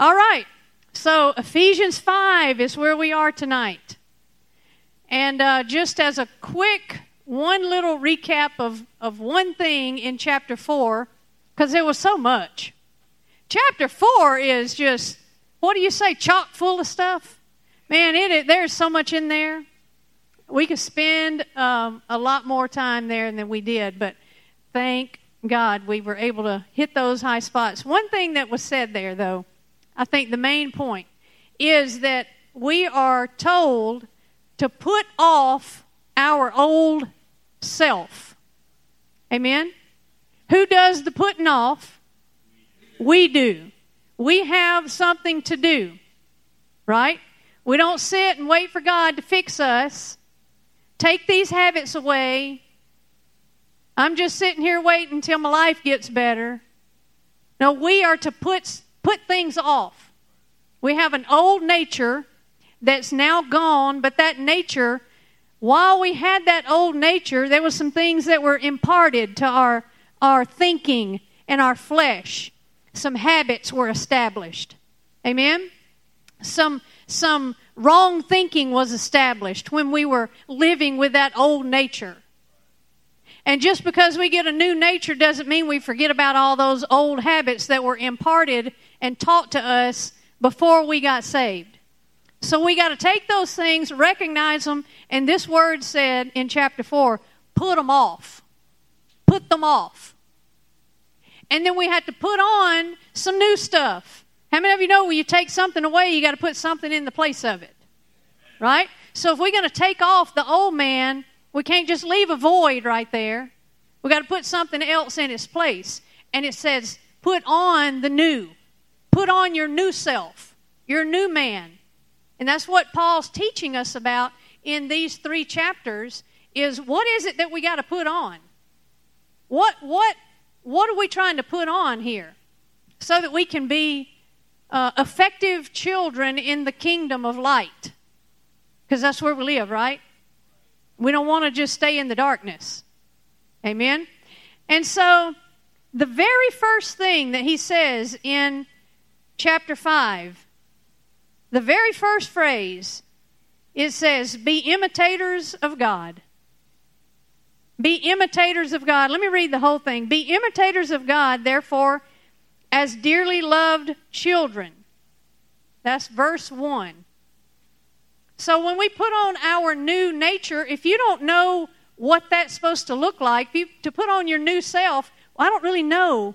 All right. So Ephesians 5 is where we are tonight. And uh, just as a quick one little recap of, of one thing in chapter 4, because there was so much. Chapter 4 is just, what do you say, chock full of stuff? Man, it, it there's so much in there. We could spend um, a lot more time there than we did, but thank God we were able to hit those high spots. One thing that was said there, though, I think the main point is that we are told to put off our old self. Amen? Who does the putting off? We do. We have something to do, right? We don't sit and wait for God to fix us. Take these habits away. I'm just sitting here waiting until my life gets better. No, we are to put, put things off. We have an old nature that's now gone, but that nature, while we had that old nature, there was some things that were imparted to our, our thinking and our flesh. Some habits were established. Amen? Some, some wrong thinking was established when we were living with that old nature. And just because we get a new nature doesn't mean we forget about all those old habits that were imparted and taught to us before we got saved. So we got to take those things, recognize them, and this word said in chapter 4 put them off. Put them off. And then we had to put on some new stuff. How many of you know when you take something away, you got to put something in the place of it? Right? So if we're going to take off the old man, we can't just leave a void right there. We got to put something else in its place. And it says, put on the new. Put on your new self, your new man. And that's what Paul's teaching us about in these three chapters is what is it that we got to put on? What what what are we trying to put on here so that we can be uh, effective children in the kingdom of light? Because that's where we live, right? We don't want to just stay in the darkness. Amen. And so the very first thing that he says in chapter 5 the very first phrase, it says, Be imitators of God. Be imitators of God. Let me read the whole thing. Be imitators of God, therefore, as dearly loved children. That's verse 1. So when we put on our new nature, if you don't know what that's supposed to look like, you, to put on your new self, well, I don't really know.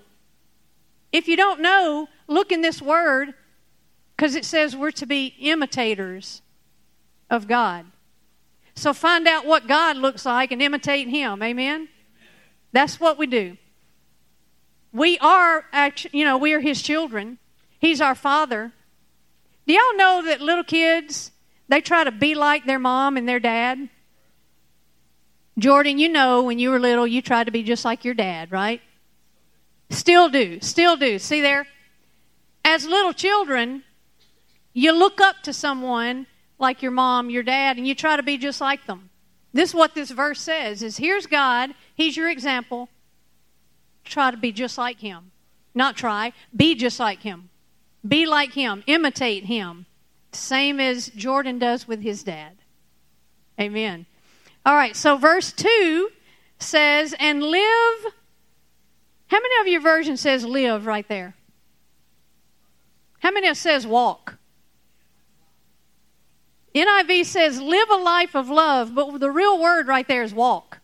If you don't know, look in this word because it says we're to be imitators of God. So find out what God looks like and imitate Him. Amen? That's what we do. We are, actually, you know, we are His children. He's our Father. Do y'all know that little kids, they try to be like their mom and their dad? Jordan, you know when you were little, you tried to be just like your dad, right? Still do. Still do. See there? As little children, you look up to someone like your mom, your dad, and you try to be just like them. This is what this verse says is here's God, he's your example. Try to be just like him. Not try, be just like him. Be like him, imitate him. Same as Jordan does with his dad. Amen. All right, so verse 2 says, and live. How many of your version says live right there? How many of says walk? NIV says live a life of love, but the real word right there is walk.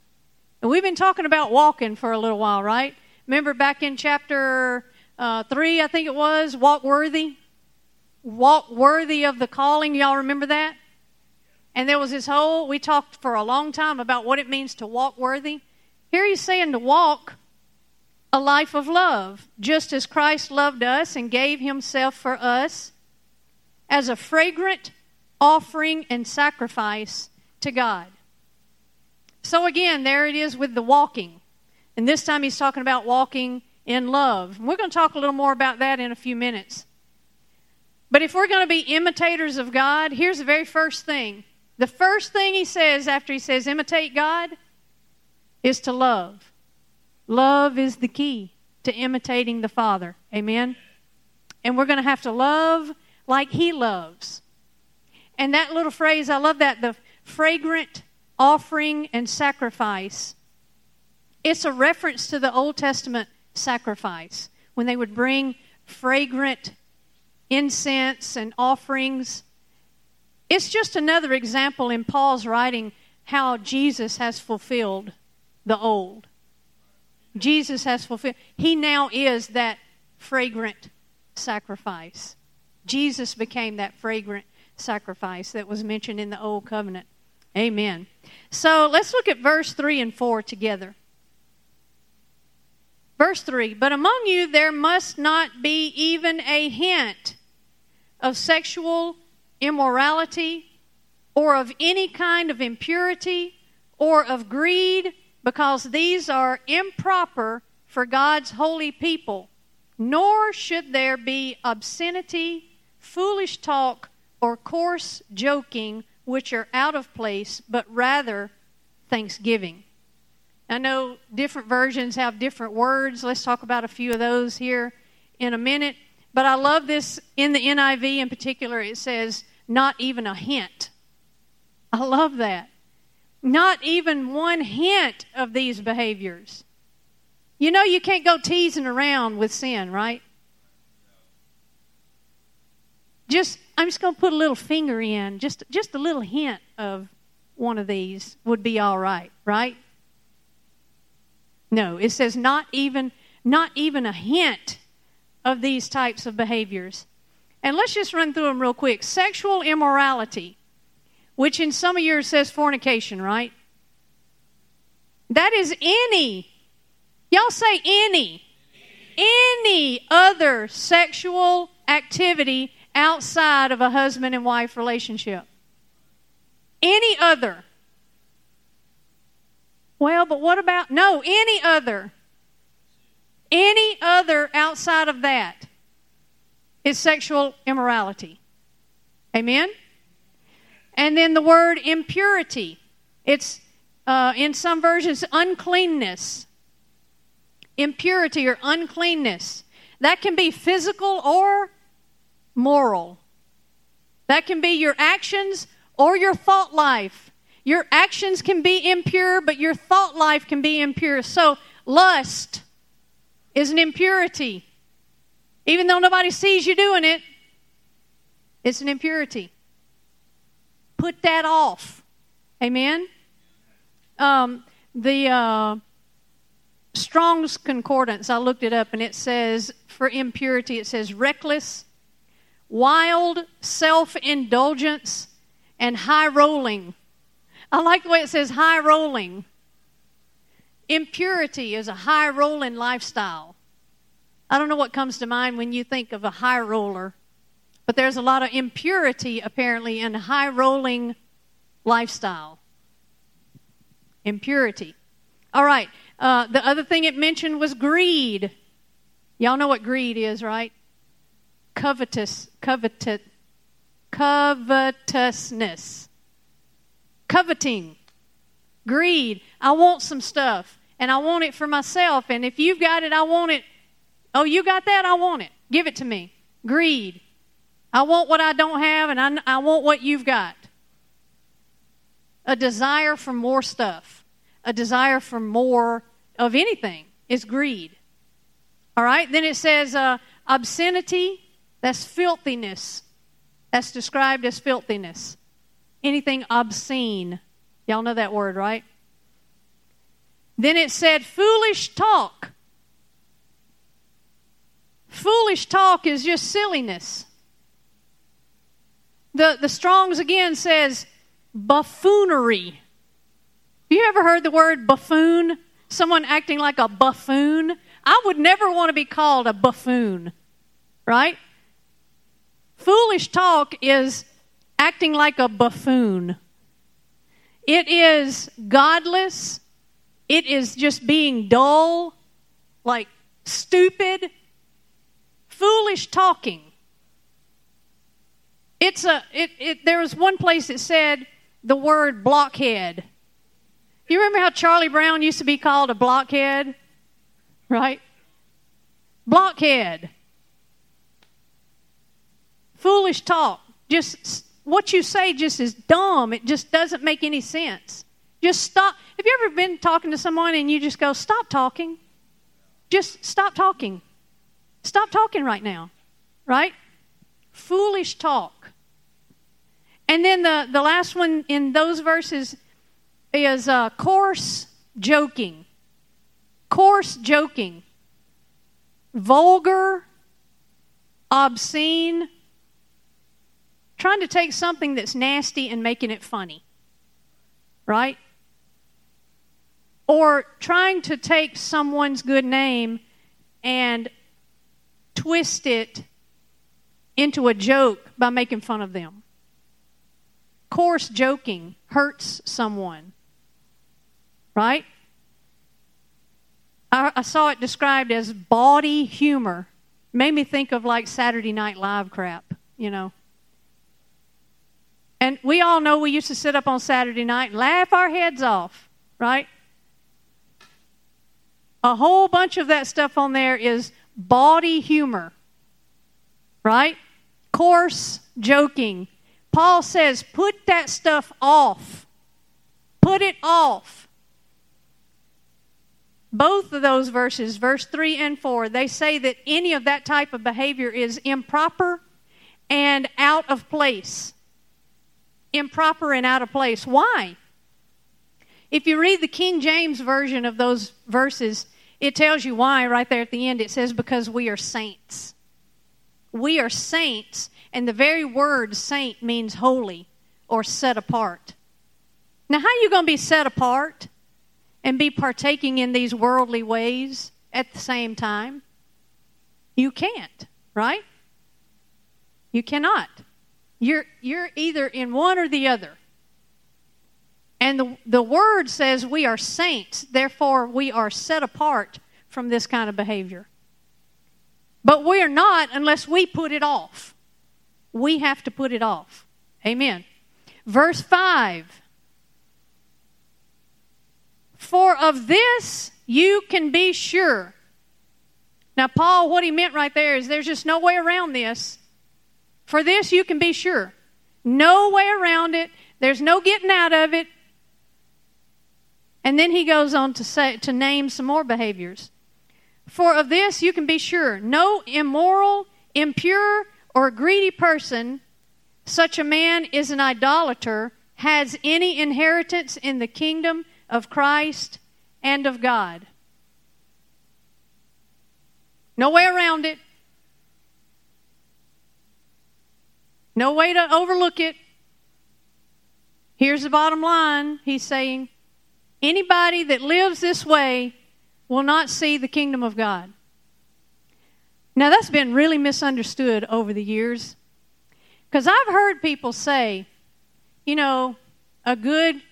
And we've been talking about walking for a little while, right? Remember back in chapter uh, 3, I think it was, walk worthy? Walk worthy of the calling. Y'all remember that? And there was this whole, we talked for a long time about what it means to walk worthy. Here he's saying to walk a life of love, just as Christ loved us and gave himself for us as a fragrant offering and sacrifice to God. So again, there it is with the walking. And this time he's talking about walking in love. We're going to talk a little more about that in a few minutes. But if we're going to be imitators of God, here's the very first thing. The first thing he says after he says imitate God is to love. Love is the key to imitating the Father. Amen? And we're going to have to love like He loves. And that little phrase, I love that the fragrant offering and sacrifice. It's a reference to the Old Testament sacrifice when they would bring fragrant incense and offerings. It's just another example in Paul's writing how Jesus has fulfilled the old. Jesus has fulfilled. He now is that fragrant sacrifice. Jesus became that fragrant sacrifice that was mentioned in the Old Covenant. Amen. So let's look at verse 3 and 4 together. Verse 3 But among you there must not be even a hint of sexual immorality or of any kind of impurity or of greed, because these are improper for God's holy people. Nor should there be obscenity, foolish talk, or coarse joking, which are out of place, but rather thanksgiving. I know different versions have different words. Let's talk about a few of those here in a minute. But I love this in the NIV in particular. It says, not even a hint. I love that. Not even one hint of these behaviors. You know, you can't go teasing around with sin, right? Just, I'm just going to put a little finger in, just, just a little hint of one of these would be all right, right? No, it says not even, not even a hint of these types of behaviors. And let's just run through them real quick. Sexual immorality, which in some of yours says fornication, right? That is any, y'all say any, any other sexual activity outside of a husband and wife relationship. Any other. Well, but what about, no, any other. Any other outside of that is sexual immorality. Amen? And then the word impurity. It's uh, in some versions uncleanness. Impurity or uncleanness. That can be physical or moral. That can be your actions or your thought life. Your actions can be impure, but your thought life can be impure. So, lust is an impurity. Even though nobody sees you doing it, it's an impurity. Put that off. Amen? Um, the uh, Strong's Concordance, I looked it up and it says, for impurity, it says reckless, wild self indulgence, and high rolling. I like the way it says high rolling. Impurity is a high rolling lifestyle. I don't know what comes to mind when you think of a high roller, but there's a lot of impurity apparently in high rolling lifestyle. Impurity. All right. Uh, the other thing it mentioned was greed. Y'all know what greed is, right? Covetous, coveted, covetousness, coveting, greed. I want some stuff and I want it for myself. And if you've got it, I want it. Oh, you got that? I want it. Give it to me. Greed. I want what I don't have, and I, I want what you've got. A desire for more stuff, a desire for more of anything is greed. All right? Then it says uh, obscenity, that's filthiness. That's described as filthiness. Anything obscene. Y'all know that word, right? Then it said foolish talk. Foolish talk is just silliness. The, the Strongs again says buffoonery. You ever heard the word buffoon? Someone acting like a buffoon? I would never want to be called a buffoon, right? Foolish talk is acting like a buffoon. It is godless, it is just being dull, like stupid, foolish talking. It's a it, it there was one place that said the word blockhead. You remember how Charlie Brown used to be called a blockhead? Right? Blockhead. foolish talk. Just what you say just is dumb. It just doesn't make any sense. Just stop. Have you ever been talking to someone and you just go, stop talking? Just stop talking. Stop talking right now. Right? Foolish talk. And then the, the last one in those verses is uh, coarse joking. Coarse joking. Vulgar, obscene, trying to take something that's nasty and making it funny. Right? Or trying to take someone's good name and twist it into a joke by making fun of them. Coarse joking hurts someone. Right? I, I, saw it described as bawdy humor. Made me think of like Saturday Night Live crap, you know. And we all know we used to sit up on Saturday night and laugh our heads off, right? A whole bunch of that stuff on there is bawdy humor, right? Coarse joking. Paul says, put that stuff off. Put it off. Both of those verses, verse 3 and 4, they say that any of that type of behavior is improper and out of place. Improper and out of place. Why? If you read the King James version of those verses, it tells you why right there at the end. It says, because we are saints. We are saints, and the very word saint means holy or set apart. Now, how are you going to be set apart? and be partaking in these worldly ways at the same time? You can't, right? You cannot. You're, you're either in one or the other. And the, the word says we are saints, therefore, we are set apart from this kind of behavior. But we are not unless we put it off. We have to put it off. Amen. Verse 5 for of this you can be sure. Now, Paul, what he meant right there is there's just no way around this. For this you can be sure. No way around it. There's no getting out of it. And then he goes on to say to name some more behaviors. For of this you can be sure, no immoral, impure, or a greedy person, such a man is an idolater, has any inheritance in the kingdom of Christ and of God. No way around it. No way to overlook it. Here's the bottom line He's saying anybody that lives this way will not see the kingdom of God. Now, that's been really misunderstood over the years. Because I've heard people say, you know, a good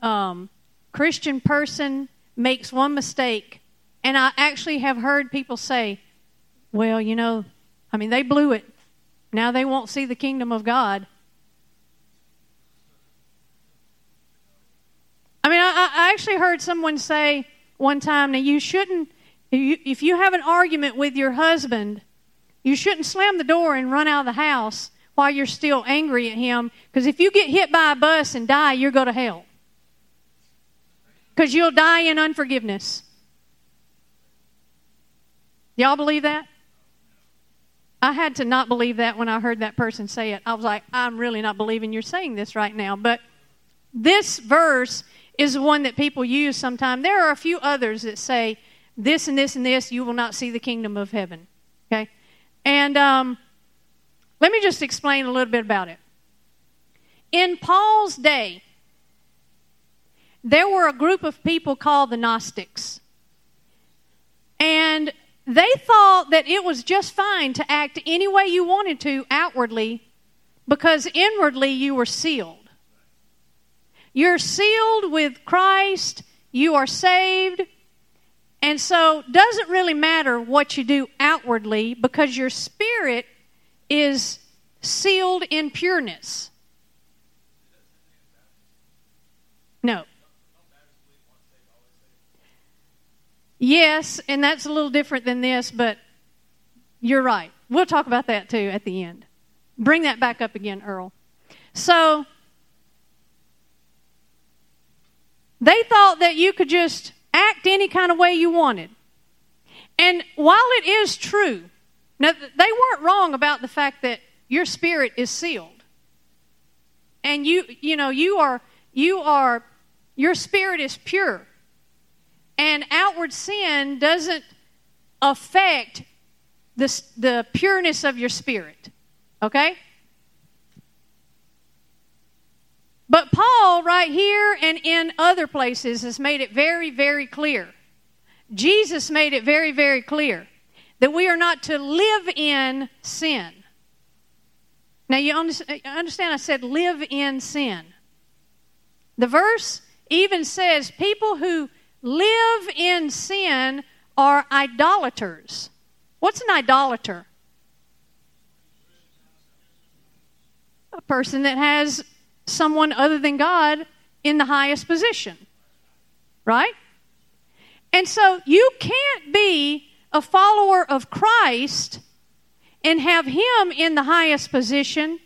um, Christian person makes one mistake, and I actually have heard people say, well, you know, I mean, they blew it. Now they won't see the kingdom of God. I mean, I, I actually heard someone say one time, now you shouldn't, if you have an argument with your husband, you shouldn't slam the door and run out of the house while you're still angry at him, because if you get hit by a bus and die, you're going to hell because you'll die in unforgiveness. Y'all believe that? I had to not believe that when I heard that person say it. I was like, I'm really not believing you're saying this right now. But this verse is the one that people use sometimes. There are a few others that say, this and this and this, you will not see the kingdom of heaven. Okay? And um, let me just explain a little bit about it. In Paul's day, there were a group of people called the Gnostics. And they thought that it was just fine to act any way you wanted to outwardly because inwardly you were sealed. You're sealed with Christ, you are saved. And so doesn't really matter what you do outwardly because your spirit is sealed in pureness. No. Yes, and that's a little different than this, but you're right. We'll talk about that too at the end. Bring that back up again, Earl. So, they thought that you could just act any kind of way you wanted. And while it is true, now they weren't wrong about the fact that your spirit is sealed. And you you know, you are you are your spirit is pure. And outward sin doesn't affect the, the pureness of your spirit. Okay? But Paul, right here and in other places, has made it very, very clear. Jesus made it very, very clear that we are not to live in sin. Now, you understand I said live in sin. The verse even says people who live in sin are idolaters. What's an idolater? A person that has someone other than God in the highest position. Right? And so you can't be a follower of Christ and have him in the highest position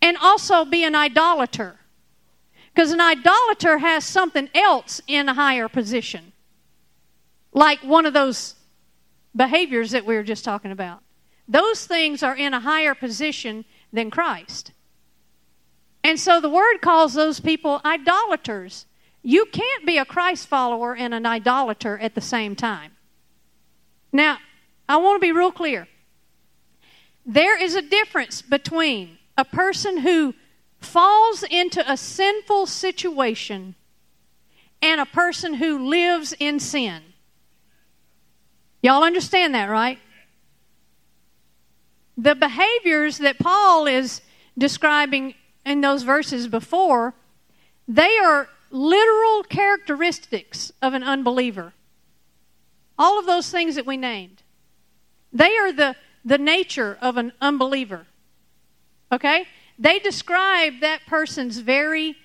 and also be an idolater. Because an idolater has something else in a higher position, like one of those behaviors that we were just talking about. Those things are in a higher position than Christ. And so the word calls those people idolaters. You can't be a Christ follower and an idolater at the same time. Now, I want to be real clear. There is a difference between a person who falls into a sinful situation and a person who lives in sin. Y'all understand that, right? The behaviors that Paul is describing in those verses before, they are literal characteristics of an unbeliever. All of those things that we named, they are the, the nature of an unbeliever. Okay? They describe that person's very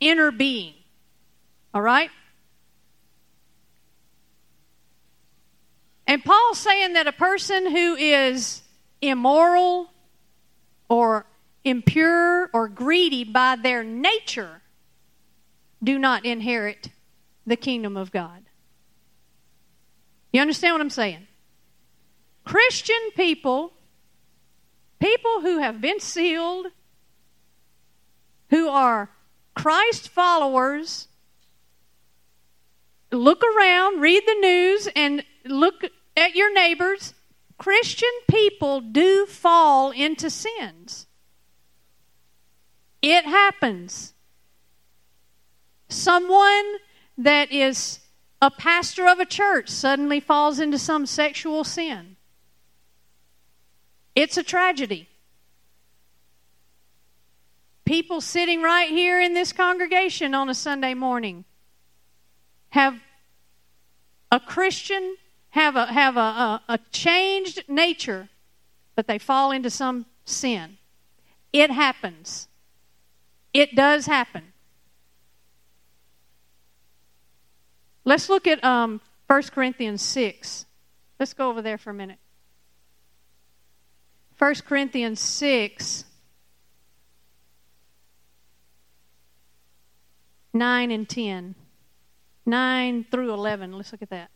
inner being. All right? And Paul's saying that a person who is immoral or impure or greedy by their nature do not inherit the kingdom of God. You understand what I'm saying? Christian people People who have been sealed, who are Christ followers, look around, read the news, and look at your neighbors. Christian people do fall into sins. It happens. Someone that is a pastor of a church suddenly falls into some sexual sin. It's a tragedy. People sitting right here in this congregation on a Sunday morning have a Christian, have a, have a, a, a changed nature, but they fall into some sin. It happens. It does happen. Let's look at um, 1 Corinthians 6. Let's go over there for a minute. 1 Corinthians 6, 9 and 10. 9 through 11. Let's look at that.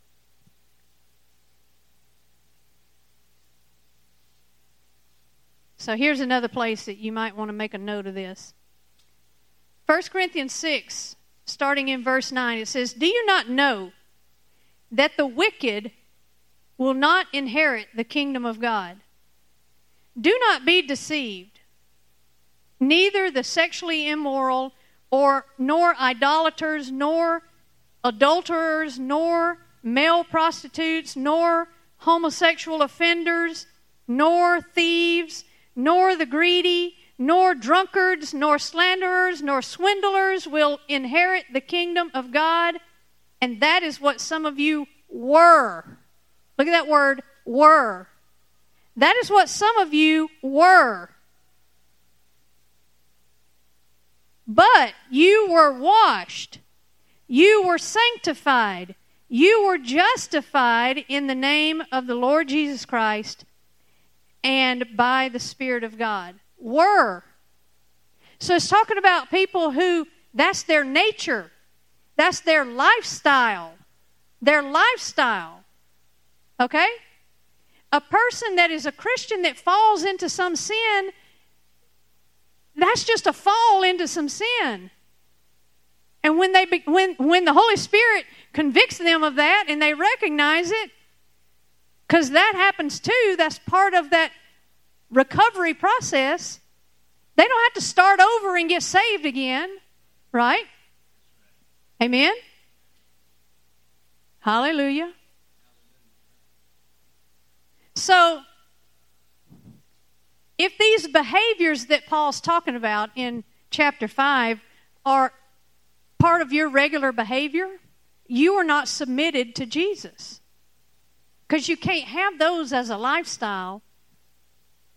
So here's another place that you might want to make a note of this. 1 Corinthians 6, starting in verse 9, it says, Do you not know that the wicked will not inherit the kingdom of God? Do not be deceived. Neither the sexually immoral, or nor idolaters, nor adulterers, nor male prostitutes, nor homosexual offenders, nor thieves, nor the greedy, nor drunkards, nor slanderers, nor swindlers will inherit the kingdom of God. And that is what some of you were. Look at that word, were. That is what some of you were. But you were washed, you were sanctified, you were justified in the name of the Lord Jesus Christ and by the Spirit of God. Were. So it's talking about people who that's their nature, that's their lifestyle. Their lifestyle. Okay? A person that is a Christian that falls into some sin, that's just a fall into some sin. And when they be, when when the Holy Spirit convicts them of that and they recognize it, because that happens too, that's part of that recovery process. They don't have to start over and get saved again, right? Amen? Hallelujah. So, if these behaviors that Paul's talking about in chapter 5 are part of your regular behavior, you are not submitted to Jesus. Because you can't have those as a lifestyle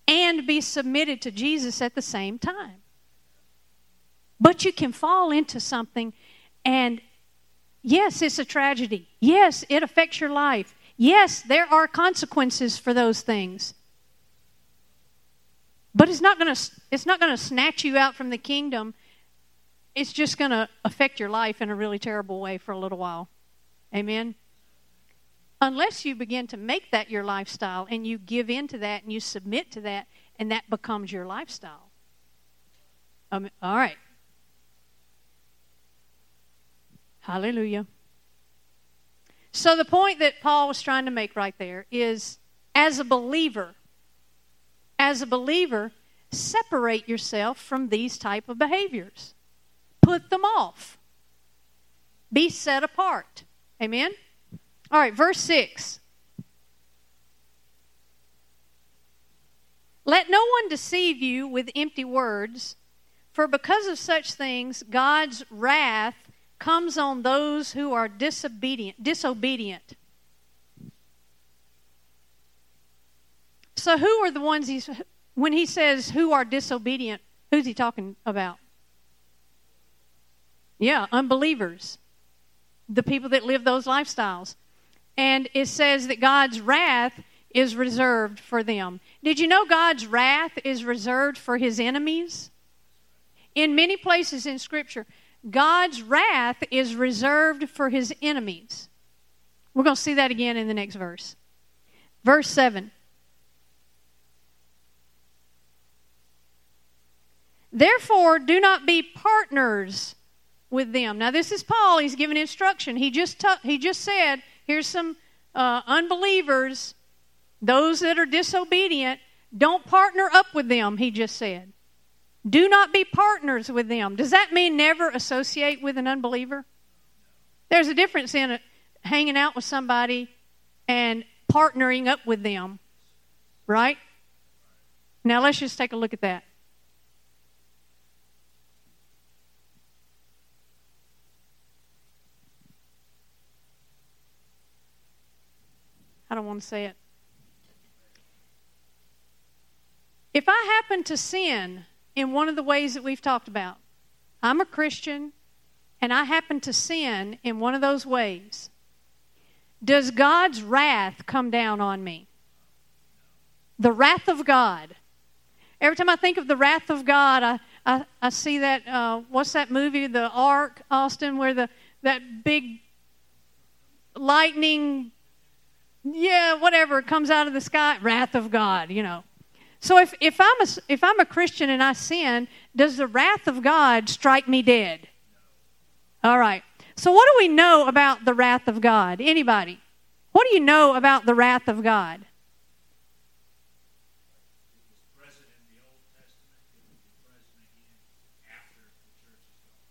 and be submitted to Jesus at the same time. But you can fall into something, and yes, it's a tragedy. Yes, it affects your life. Yes, there are consequences for those things. But it's not going to it's not going to snatch you out from the kingdom. It's just going to affect your life in a really terrible way for a little while. Amen unless you begin to make that your lifestyle and you give in to that and you submit to that and that becomes your lifestyle. Um, all right. Hallelujah. So the point that Paul was trying to make right there is as a believer, as a believer, separate yourself from these type of behaviors. Put them off. Be set apart. Amen. All right, verse 6. Let no one deceive you with empty words, for because of such things, God's wrath comes on those who are disobedient. disobedient. So, who are the ones he's, when he says who are disobedient, who's he talking about? Yeah, unbelievers. The people that live those lifestyles and it says that God's wrath is reserved for them. Did you know God's wrath is reserved for his enemies? In many places in Scripture, God's wrath is reserved for his enemies. We're going to see that again in the next verse. Verse 7. Therefore, do not be partners with them. Now, this is Paul. He's giving instruction. He just, t- he just said, Here's some uh, unbelievers, those that are disobedient. Don't partner up with them, he just said. Do not be partners with them. Does that mean never associate with an unbeliever? There's a difference in it, hanging out with somebody and partnering up with them, right? Now let's just take a look at that. I don't want to say it. If I happen to sin in one of the ways that we've talked about, I'm a Christian and I happen to sin in one of those ways, does God's wrath come down on me? The wrath of God. Every time I think of the wrath of God, I, I, I see that, uh, what's that movie, The Ark, Austin, where the, that big lightning yeah, whatever comes out of the sky, wrath of God, you know. So if, if, I'm a, if I'm a Christian and I sin, does the wrath of God strike me dead? All right. So what do we know about the wrath of God? Anybody? What do you know about the wrath of God?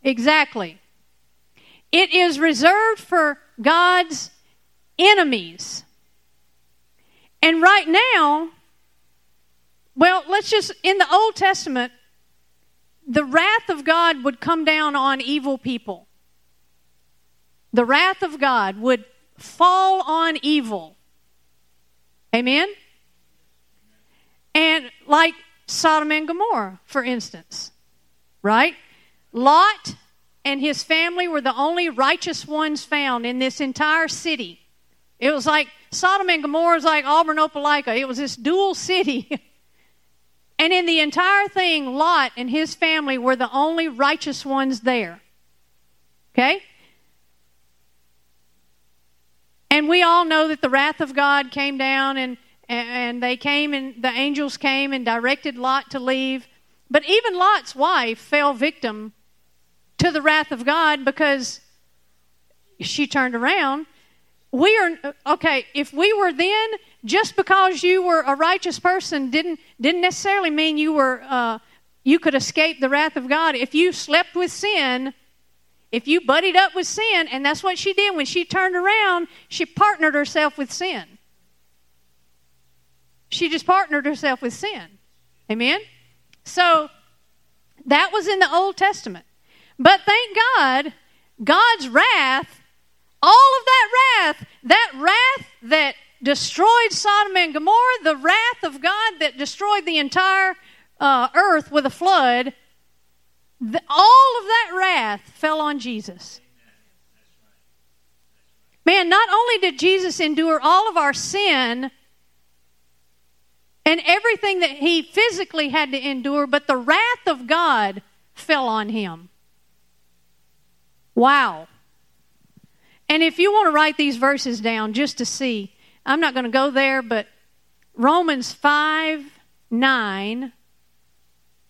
Exactly. It is reserved for God's enemies. And right now, well, let's just, in the Old Testament, the wrath of God would come down on evil people. The wrath of God would fall on evil. Amen? And like Sodom and Gomorrah, for instance, right? Lot and his family were the only righteous ones found in this entire city. It was like Sodom and Gomorrah is like Auburn, Opelika. It was this dual city. and in the entire thing, Lot and his family were the only righteous ones there. Okay? And we all know that the wrath of God came down and, and they came and the angels came and directed Lot to leave. But even Lot's wife fell victim to the wrath of God because she turned around. We are okay, if we were then, just because you were a righteous person didn't didn't necessarily mean you were uh, you could escape the wrath of God. If you slept with sin, if you buddied up with sin, and that's what she did when she turned around, she partnered herself with sin. She just partnered herself with sin. Amen? So that was in the Old Testament. But thank God, God's wrath, all of that wrath, that wrath that destroyed Sodom and Gomorrah, the wrath of God that destroyed the entire uh, earth with a flood, the, all of that wrath fell on Jesus. Man, not only did Jesus endure all of our sin and everything that he physically had to endure, but the wrath of God fell on him. Wow. And if you want to write these verses down just to see, I'm not going to go there, but Romans 5 9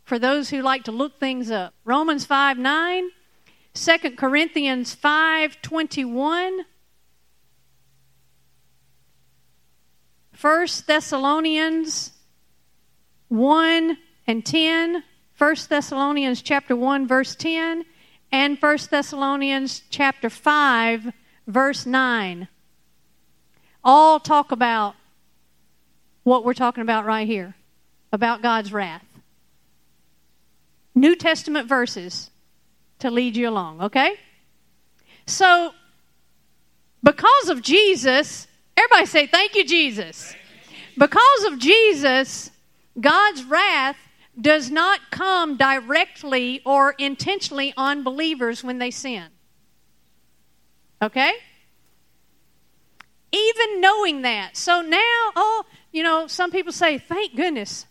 for those who like to look things up. Romans 5 9, 2 Corinthians 5 21, 1 Thessalonians 1 and 10, 1 Thessalonians chapter 1 verse 10, and 1 Thessalonians chapter 5 verse 9. All talk about what we're talking about right here about God's wrath. New Testament verses to lead you along, okay? So, because of Jesus, everybody say, Thank you, Jesus. Because of Jesus, God's wrath does not come directly or intentionally on believers when they sin. Okay? Even knowing that. So now, oh, you know, some people say, thank goodness,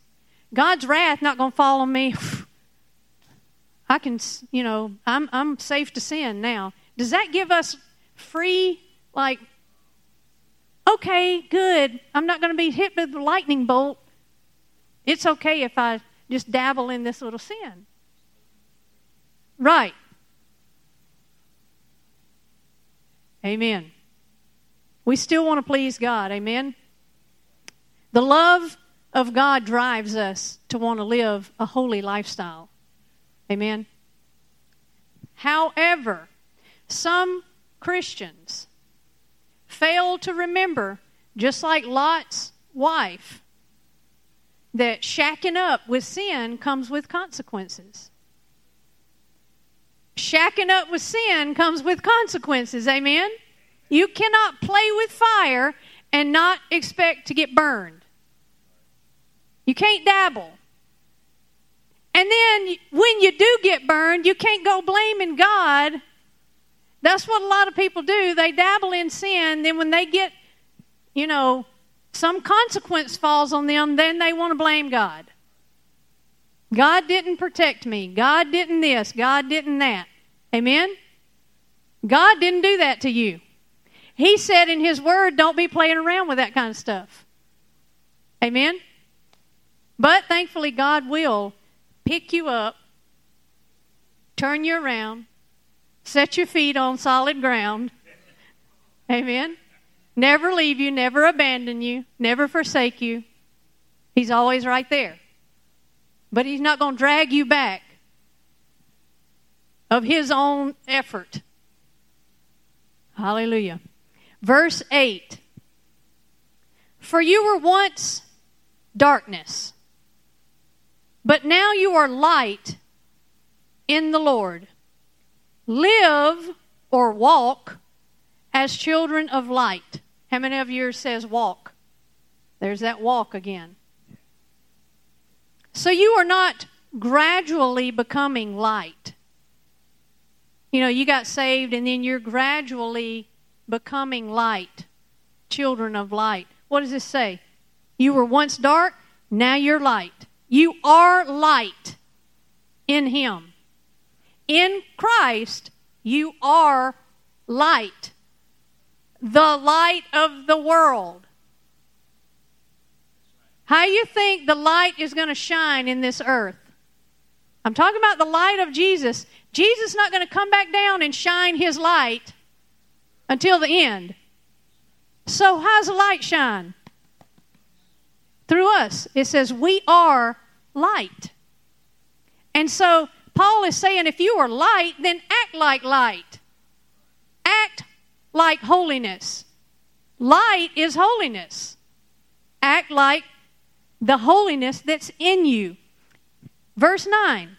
God's wrath not going to fall on me. I can, you know, I'm, I'm safe to sin now. Does that give us free, like, okay, good, I'm not going to be hit with a lightning bolt. It's okay if I just dabble in this little sin. Right. Amen. We still want to please God. Amen. The love of God drives us to want to live a holy lifestyle. Amen. However, some Christians fail to remember, just like Lot's wife, that shacking up with sin comes with consequences. Shacking up with sin comes with consequences. Amen? You cannot play with fire and not expect to get burned. You can't dabble. And then when you do get burned, you can't go blaming God. That's what a lot of people do. They dabble in sin, then when they get, you know, some consequence falls on them, then they want to blame God. God didn't protect me. God didn't this. God didn't that. Amen? God didn't do that to you. He said in His Word, don't be playing around with that kind of stuff. Amen? But thankfully, God will pick you up, turn you around, set your feet on solid ground. Amen? Never leave you, never abandon you, never forsake you. He's always right there. But He's not going to drag you back of His own effort. Hallelujah. Verse 8 For you were once darkness but now you are light in the Lord. Live or walk as children of light. How many of you says walk? There's that walk again. So you are not gradually becoming light. You know, you got saved and then you're gradually becoming light. children of light. What does this say? You were once dark, now you're light. You are light in Him. In Christ, you are light, the light of the world. How you think the light is going to shine in this earth? I'm talking about the light of Jesus. Jesus is not going to come back down and shine his light until the end. So, how's the light shine? Through us. It says, We are light. And so, Paul is saying, if you are light, then act like light. Act like holiness. Light is holiness. Act like the holiness that's in you. Verse 9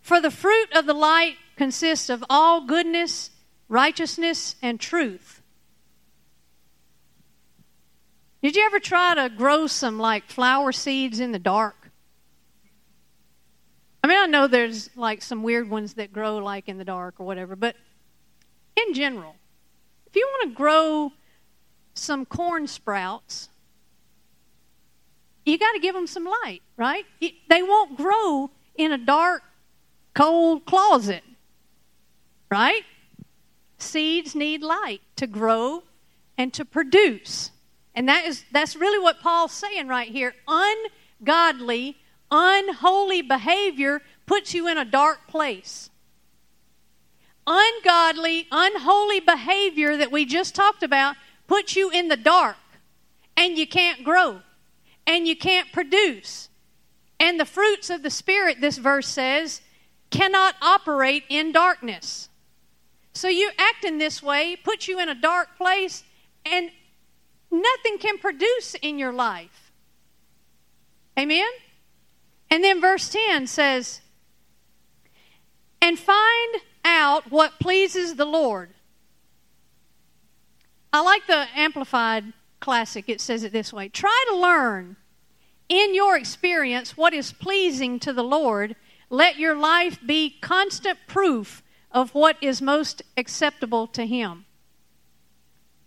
For the fruit of the light consists of all goodness, righteousness, and truth. Did you ever try to grow some like flower seeds in the dark? I mean, I know there's like some weird ones that grow like in the dark or whatever, but in general, if you want to grow some corn sprouts, you got to give them some light, right? They won't grow in a dark, cold closet, right? Seeds need light to grow and to produce. And that is that's really what Paul's saying right here. Ungodly, unholy behavior puts you in a dark place. Ungodly, unholy behavior that we just talked about puts you in the dark and you can't grow and you can't produce. And the fruits of the Spirit, this verse says, cannot operate in darkness. So you acting this way puts you in a dark place, and nothing can produce in your life. Amen? And then verse 10 says, And find out what pleases the Lord. I like the Amplified Classic. It says it this way Try to learn in your experience what is pleasing to the Lord. Let your life be constant proof of what is most acceptable to Him.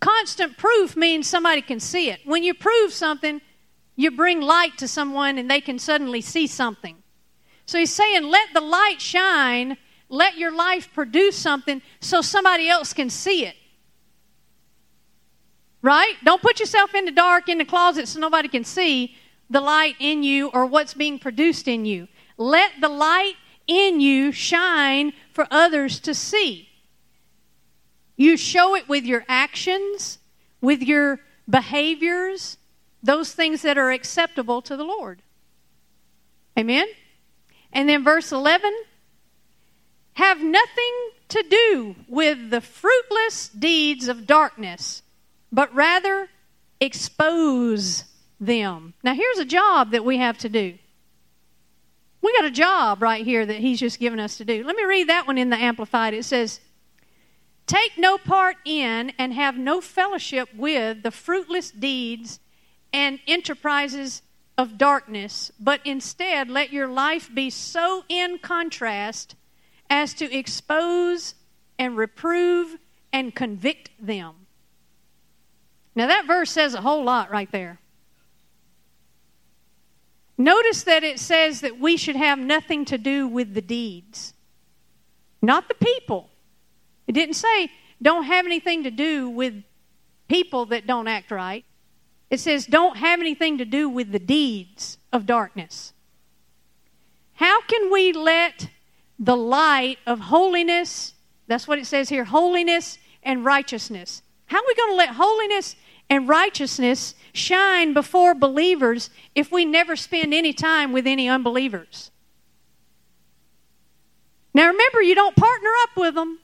Constant proof means somebody can see it. When you prove something, you bring light to someone and they can suddenly see something. So he's saying, let the light shine, let your life produce something so somebody else can see it. Right? Don't put yourself in the dark, in the closet, so nobody can see the light in you or what's being produced in you. Let the light in you shine for others to see. You show it with your actions, with your behaviors, those things that are acceptable to the Lord. Amen? And then verse 11 have nothing to do with the fruitless deeds of darkness, but rather expose them. Now, here's a job that we have to do. We got a job right here that he's just given us to do. Let me read that one in the Amplified. It says, Take no part in and have no fellowship with the fruitless deeds and enterprises of darkness, but instead let your life be so in contrast as to expose and reprove and convict them. Now, that verse says a whole lot right there. Notice that it says that we should have nothing to do with the deeds, not the people. It didn't say don't have anything to do with people that don't act right. It says don't have anything to do with the deeds of darkness. How can we let the light of holiness, that's what it says here, holiness and righteousness. How are we going to let holiness and righteousness shine before believers if we never spend any time with any unbelievers? Now remember, you don't partner up with them.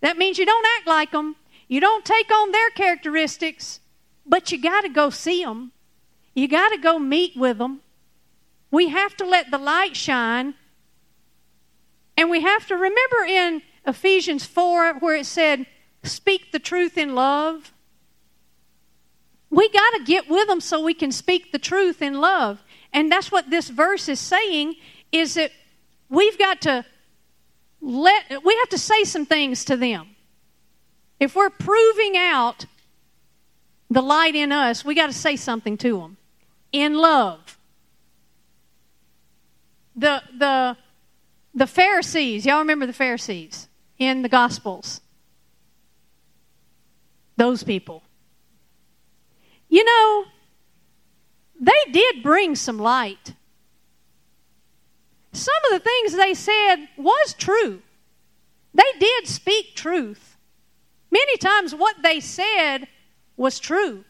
That means you don't act like them. You don't take on their characteristics, but you got to go see them. You got to go meet with them. We have to let the light shine. And we have to remember in Ephesians 4 where it said, Speak the truth in love. We got to get with them so we can speak the truth in love. And that's what this verse is saying is that we've got to let we have to say some things to them. if we're proving out the light in us, we got to say something to them in love. The, the, the Pharisees, y'all remember the Pharisees in the Gospels? Those people. You know, they did bring some light. Some of the things they said was true. They did speak truth. Many times what they said was true.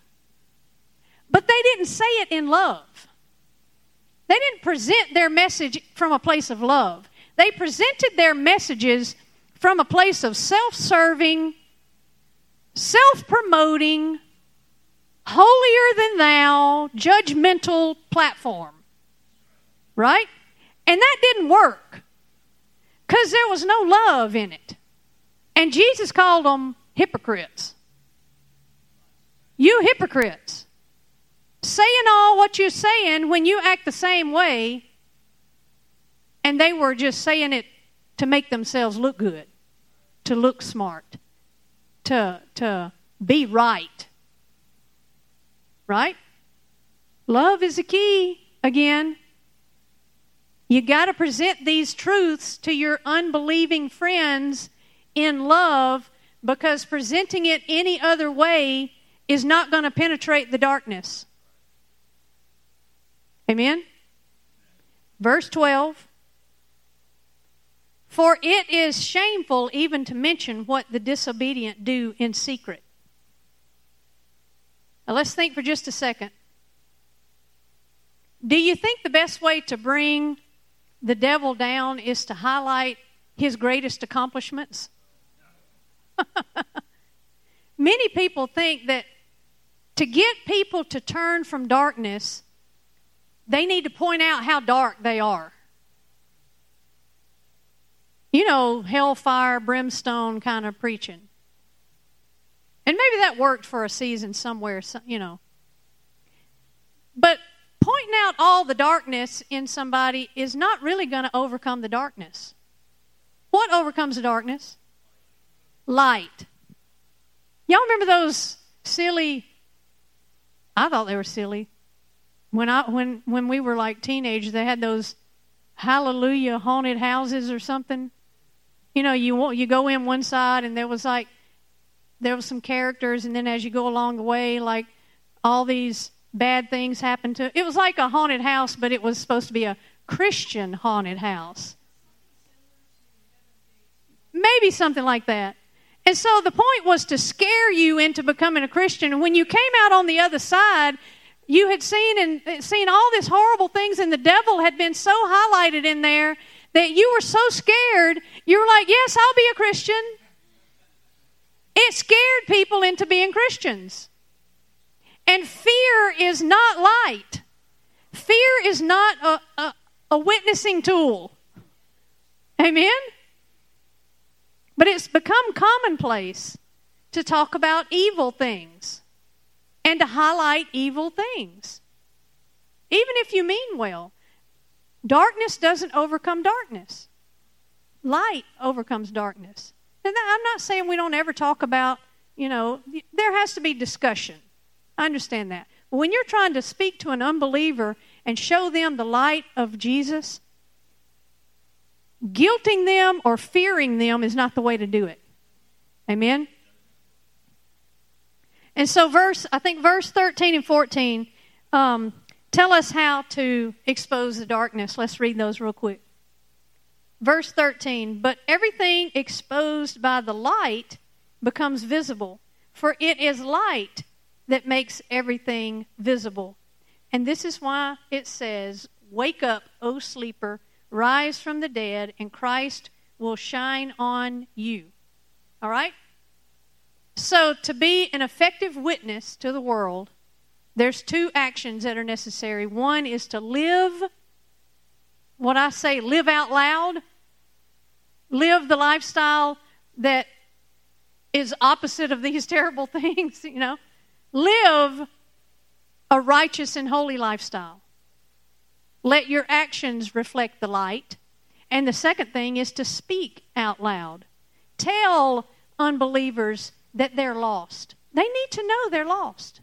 But they didn't say it in love. They didn't present their message from a place of love. They presented their messages from a place of self serving, self promoting, holier than thou, judgmental platform. Right? And that didn't work because there was no love in it. And Jesus called them hypocrites. You hypocrites. Saying all what you're saying when you act the same way, and they were just saying it to make themselves look good, to look smart, to, to be right. Right? Love is the key again. You got to present these truths to your unbelieving friends in love because presenting it any other way is not going to penetrate the darkness. Amen? Verse 12 For it is shameful even to mention what the disobedient do in secret. Now let's think for just a second. Do you think the best way to bring the devil down is to highlight his greatest accomplishments? Many people think that to get people to turn from darkness, they need to point out how dark they are. You know, hellfire, brimstone kind of preaching. And maybe that worked for a season somewhere, you know. But pointing out all the darkness in somebody is not really going to overcome the darkness. What overcomes the darkness? Light. Y'all remember those silly I thought they were silly. When I when when we were like teenagers, they had those hallelujah haunted houses or something. You know, you you go in one side and there was like there was some characters, and then as you go along the way, like all these bad things happen to. It was like a haunted house, but it was supposed to be a Christian haunted house. Maybe something like that. And so the point was to scare you into becoming a Christian. And when you came out on the other side, you had seen and uh, seen all these horrible things, and the devil had been so highlighted in there that you were so scared. You were like, "Yes, I'll be a Christian." It scared people into being Christians. And fear is not light. Fear is not a, a, a witnessing tool. Amen. But it's become commonplace to talk about evil things and to highlight evil things. Even if you mean well, darkness doesn't overcome darkness, light overcomes darkness. And I'm not saying we don't ever talk about, you know, there has to be discussion. I understand that. But when you're trying to speak to an unbeliever and show them the light of Jesus, guilting them or fearing them is not the way to do it. Amen? And so, verse, I think verse 13 and 14 um, tell us how to expose the darkness. Let's read those real quick. Verse 13 But everything exposed by the light becomes visible, for it is light that makes everything visible. And this is why it says, Wake up, O sleeper rise from the dead, and Christ will shine on you. All right? So, to be an effective witness to the world, there's two actions that are necessary. One is to live what I say, live out loud, live the lifestyle that is opposite of these terrible things, you know. Live a righteous and holy lifestyle. Let your actions reflect the light. And the second thing is to speak out loud. Tell unbelievers that they're lost. They need to know they're lost.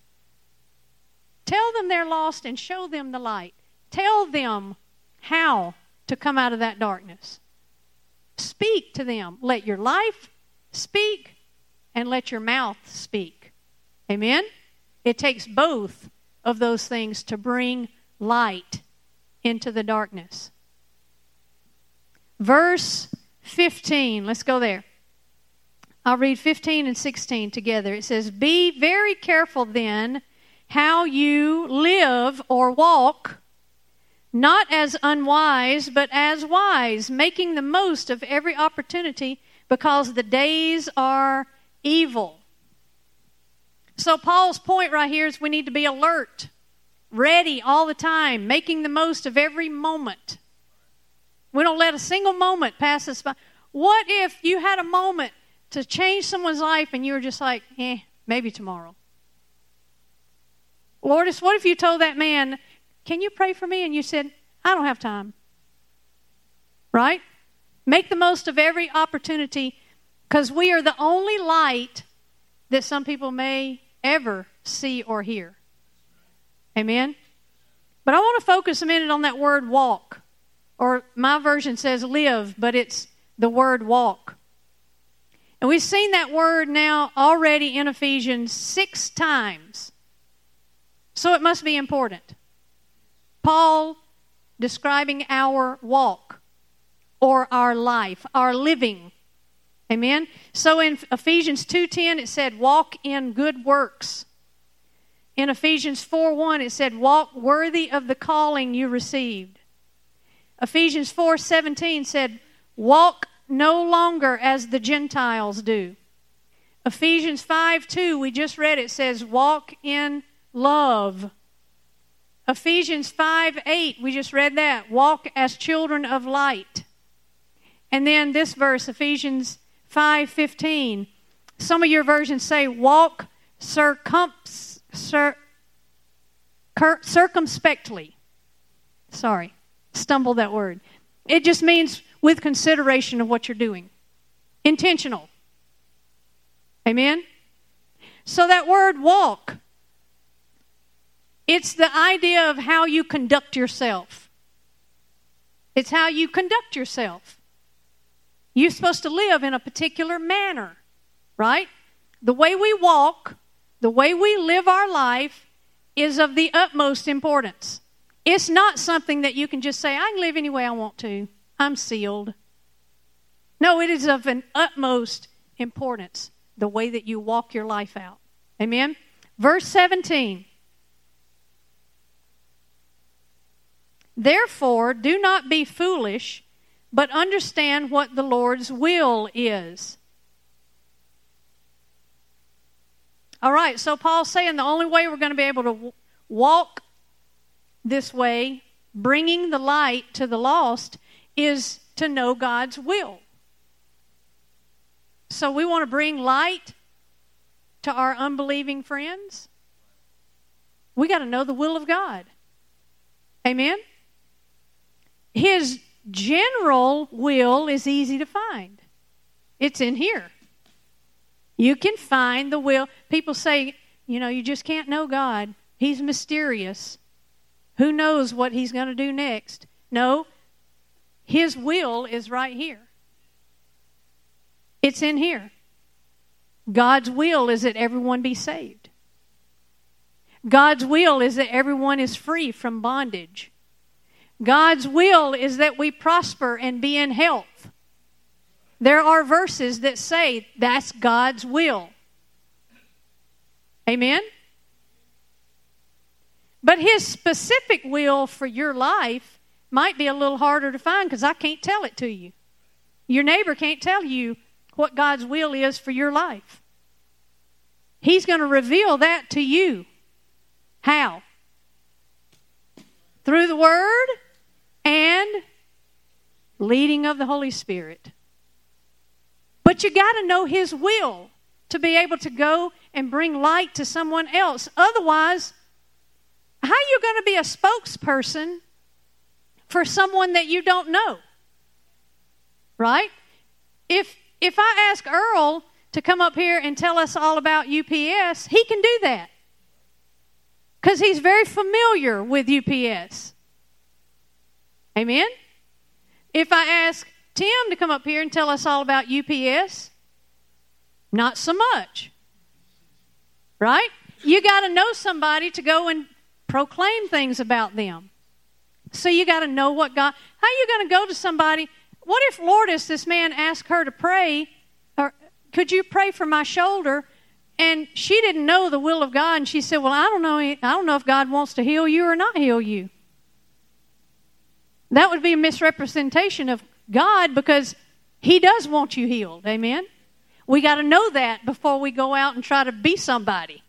Tell them they're lost and show them the light. Tell them how to come out of that darkness. Speak to them. Let your life speak and let your mouth speak. Amen? It takes both of those things to bring light into the darkness. Verse 15, let's go there. I'll read 15 and 16 together. It says, Be very careful then how you live or walk, not as unwise, but as wise, making the most of every opportunity because the days are evil. So, Paul's point right here is we need to be alert, ready all the time, making the most of every moment. We don't let a single moment pass us by. What if you had a moment to change someone's life and you were just like, eh, maybe tomorrow? Lourdes, what if you told that man, Can you pray for me? And you said, I don't have time. Right? Make the most of every opportunity because we are the only light that some people may ever see or hear. Amen? But I want to focus a minute on that word walk. Or my version says live, but it's the word walk. And we've seen that word now already in Ephesians six times. So it must be important. Paul describing our walk or our life, our living. Amen. So in Ephesians 2:10 it said walk in good works. In Ephesians 4:1 it said walk worthy of the calling you received. Ephesians 4:17 said walk no longer as the Gentiles do. Ephesians 5:2 we just read it says walk in love. Ephesians 5 8, we just read that. Walk as children of light. And then this verse, Ephesians 5 15. Some of your versions say, walk cir, circumspectly. Sorry, stumbled that word. It just means with consideration of what you're doing, intentional. Amen? So that word walk it's the idea of how you conduct yourself. It's how you conduct yourself. You're supposed to live in a particular manner, right? The way we walk, the way we live our life is of the utmost importance. It's not something that you can just say, I can live any way I want to. I'm sealed. No, it is of an utmost importance, the way that you walk your life out. Amen? Verse 17 Therefore, do not be foolish, but understand what the Lord's will is. All right, so Paul's saying the only way we're going to be able to walk this way, bringing the light to the lost, is to know God's will. So we want to bring light to our unbelieving friends. We got to know the will of God. Amen? His general will is easy to find, it's in here. You can find the will. People say, you know, you just can't know God. He's mysterious. Who knows what He's going to do next? No, His will is right here. It's in here. God's will is that everyone be saved. God's will is that everyone is free from bondage. God's will is that we prosper and be in health. There are verses that say that's God's will. Amen? But His specific will for your life might be a little harder to find because I can't tell it to you. Your neighbor can't tell you what God's will is for your life. He's going to reveal that to you. How? Through the Word and leading of the Holy Spirit. But you got to know His will to be able to go and bring light to someone else. Otherwise, how are you going to be a spokesperson for someone that you don't know? Right? If if I ask Earl to come up here and tell us all about UPS, he can do that. Because he's very familiar with UPS. Amen? If I ask Tim to come up here and tell us all about UPS, not so much. Right? You got to know somebody to go and proclaim things about them. So you got to know what God. How are you going to go to somebody? What if Lourdes, this man, asked her to pray, or could you pray for my shoulder? And she didn't know the will of God, and she said, "Well, I don't know. I don't know if God wants to heal you or not heal you." That would be a misrepresentation of God because He does want you healed. Amen. We got to know that before we go out and try to be somebody,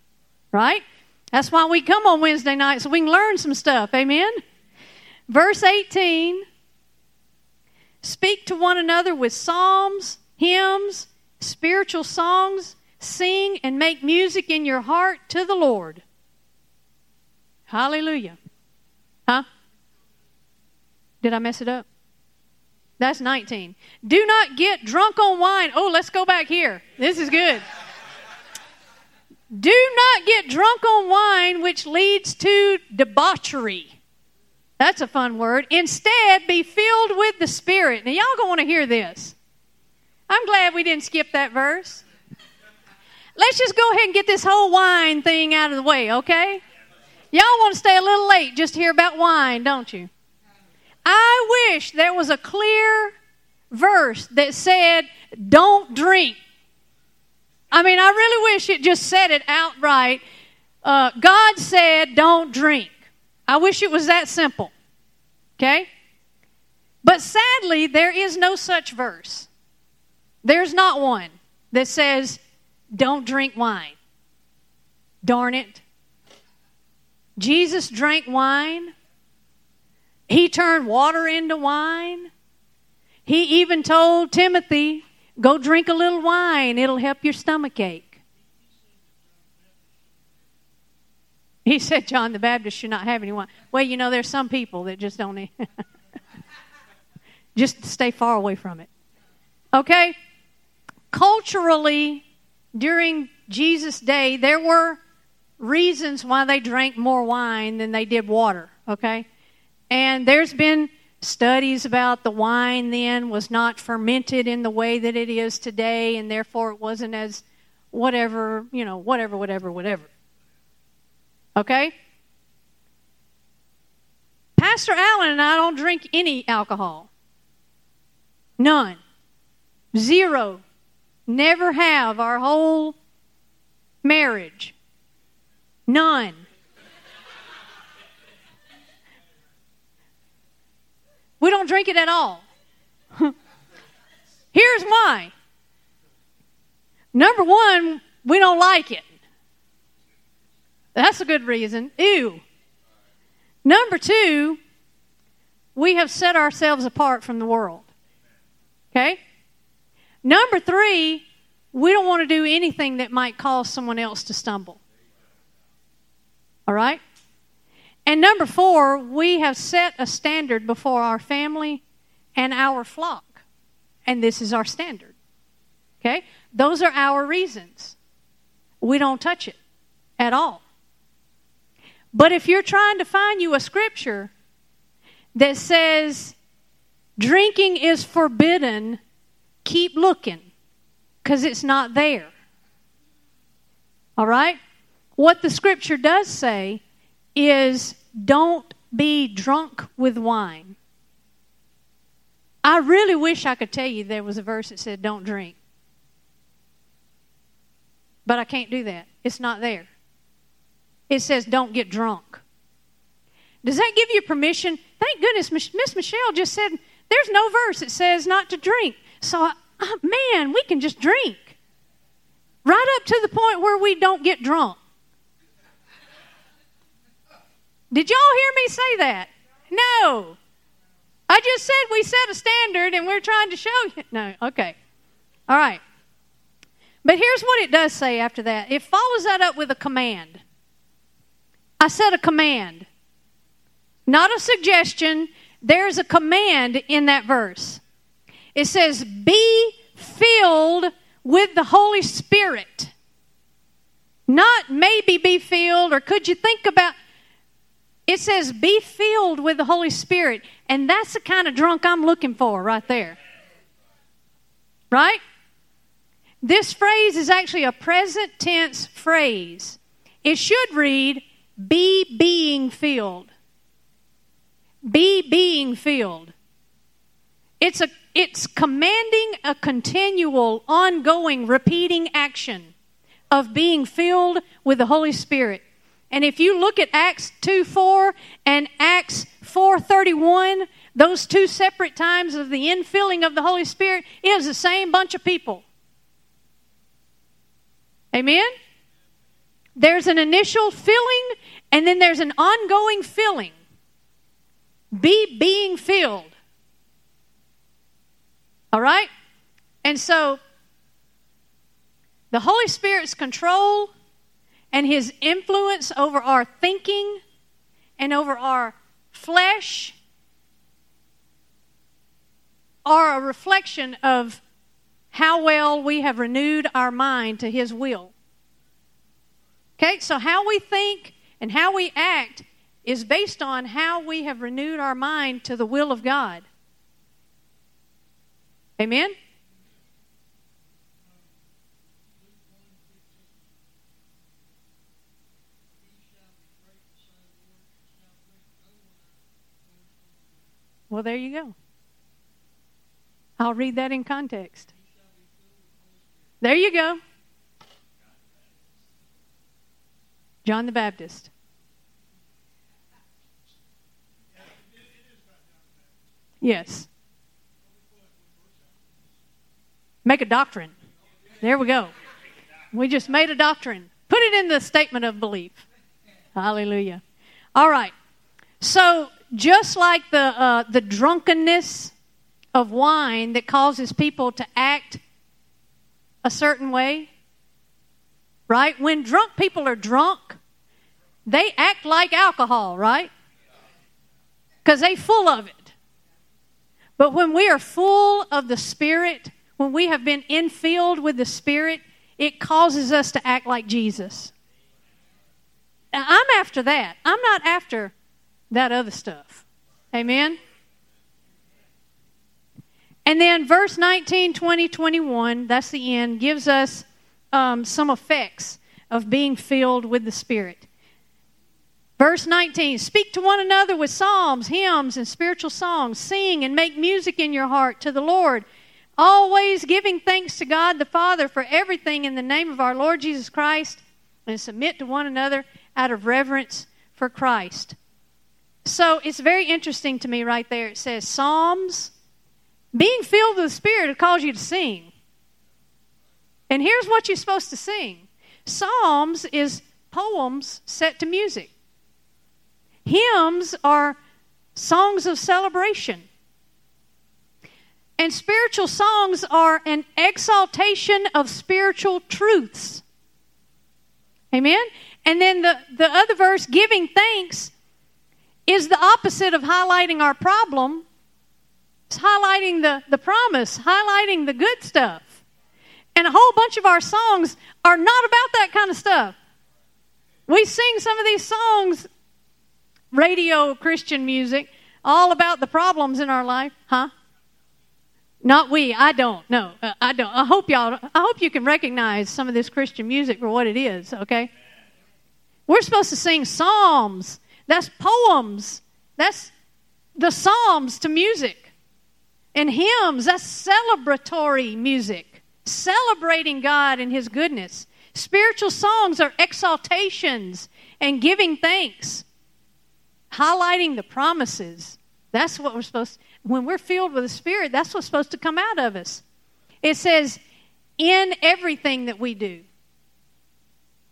right? That's why we come on Wednesday night so we can learn some stuff. Amen. Verse 18 Speak to one another with psalms, hymns, spiritual songs, sing and make music in your heart to the Lord. Hallelujah. Huh? Did I mess it up? That's 19. Do not get drunk on wine. Oh, let's go back here. This is good. Do not get drunk on wine, which leads to debauchery. That's a fun word. Instead, be filled with the Spirit. Now, y'all gonna want to hear this. I'm glad we didn't skip that verse. Let's just go ahead and get this whole wine thing out of the way, okay? Y'all want to stay a little late just to hear about wine, don't you? I wish there was a clear verse that said, don't drink. I mean, I really wish it just said it outright. Uh, God said, don't drink. I wish it was that simple. Okay? But sadly, there is no such verse. There's not one that says, don't drink wine. Darn it. Jesus drank wine. He turned water into wine. He even told Timothy, go drink a little wine, it'll help your stomach ache. He said John the Baptist should not have any wine. Well, you know, there's some people that just don't eat. just stay far away from it. Okay? Culturally, during Jesus' day, there were reasons why they drank more wine than they did water. Okay? And there's been studies about the wine then was not fermented in the way that it is today, and therefore it wasn't as whatever, you know, whatever, whatever, whatever. Okay? Pastor Allen and I don't drink any alcohol. None. Zero. Never have our whole marriage. None. We don't drink it at all. Here's why. Number one, we don't like it. That's a good reason. Ew. Number two, we have set ourselves apart from the world. Okay? Number three, we don't want to do anything that might cause someone else to stumble. All right? And number four, we have set a standard before our family and our flock. And this is our standard. Okay? Those are our reasons. We don't touch it at all. But if you're trying to find you a scripture that says drinking is forbidden, keep looking because it's not there. All right? What the scripture does say is don't be drunk with wine. I really wish I could tell you there was a verse that said don't drink. But I can't do that. It's not there. It says don't get drunk. Does that give you permission? Thank goodness Miss Michelle just said there's no verse that says not to drink. So, uh, man, we can just drink. Right up to the point where we don't get drunk. Did y'all hear me say that? No. I just said we set a standard and we're trying to show you. No, okay. All right. But here's what it does say after that it follows that up with a command. I said a command, not a suggestion. There's a command in that verse. It says, Be filled with the Holy Spirit. Not maybe be filled, or could you think about. It says, be filled with the Holy Spirit. And that's the kind of drunk I'm looking for right there. Right? This phrase is actually a present tense phrase. It should read, be being filled. Be being filled. It's a it's commanding a continual, ongoing, repeating action of being filled with the Holy Spirit. And if you look at Acts 2 4 and Acts 4:31, those two separate times of the infilling of the Holy Spirit is the same bunch of people. Amen? There's an initial filling and then there's an ongoing filling. Be being filled. All right? And so, the Holy Spirit's control and His influence over our thinking and over our flesh are a reflection of how well we have renewed our mind to His will. Okay, so how we think and how we act is based on how we have renewed our mind to the will of God. Amen? Well, there you go. I'll read that in context. There you go. John the Baptist. Yes. Make a doctrine. There we go. We just made a doctrine. Put it in the statement of belief. Hallelujah. All right. So, just like the, uh, the drunkenness of wine that causes people to act a certain way, right? When drunk people are drunk, they act like alcohol, right? Because they full of it. But when we are full of the Spirit, when we have been infilled with the Spirit, it causes us to act like Jesus. I'm after that. I'm not after that other stuff. Amen? And then verse 19, 20, 21, that's the end, gives us um, some effects of being filled with the Spirit. Verse 19 Speak to one another with psalms, hymns, and spiritual songs. Sing and make music in your heart to the Lord always giving thanks to God the Father for everything in the name of our Lord Jesus Christ, and submit to one another out of reverence for Christ. So it's very interesting to me right there. It says Psalms, being filled with the Spirit, it calls you to sing. And here's what you're supposed to sing Psalms is poems set to music, hymns are songs of celebration. And spiritual songs are an exaltation of spiritual truths. Amen? And then the, the other verse, giving thanks, is the opposite of highlighting our problem. It's highlighting the, the promise, highlighting the good stuff. And a whole bunch of our songs are not about that kind of stuff. We sing some of these songs, radio Christian music, all about the problems in our life, huh? Not we. I don't. No, uh, I don't. I hope y'all. I hope you can recognize some of this Christian music for what it is. Okay. We're supposed to sing psalms. That's poems. That's the psalms to music, and hymns. That's celebratory music, celebrating God and His goodness. Spiritual songs are exaltations and giving thanks, highlighting the promises. That's what we're supposed. to when we're filled with the Spirit, that's what's supposed to come out of us. It says, in everything that we do,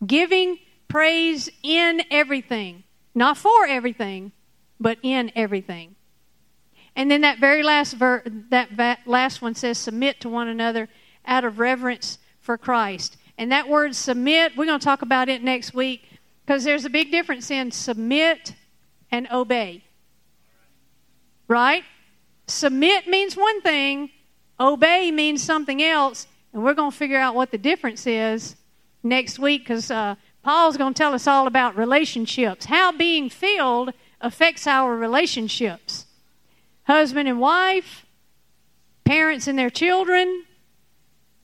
giving praise in everything, not for everything, but in everything. And then that very last ver- that last one says, submit to one another out of reverence for Christ. And that word submit, we're going to talk about it next week because there's a big difference in submit and obey. Right? Submit means one thing, obey means something else, And we're going to figure out what the difference is next week because uh, Paul's going to tell us all about relationships, how being filled affects our relationships. Husband and wife, parents and their children,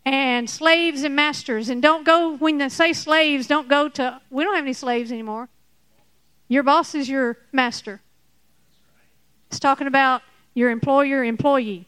and slaves and masters. And don't go, when they say slaves, don't go to, we don't have any slaves anymore. Your boss is your master. It's talking about your employer employee.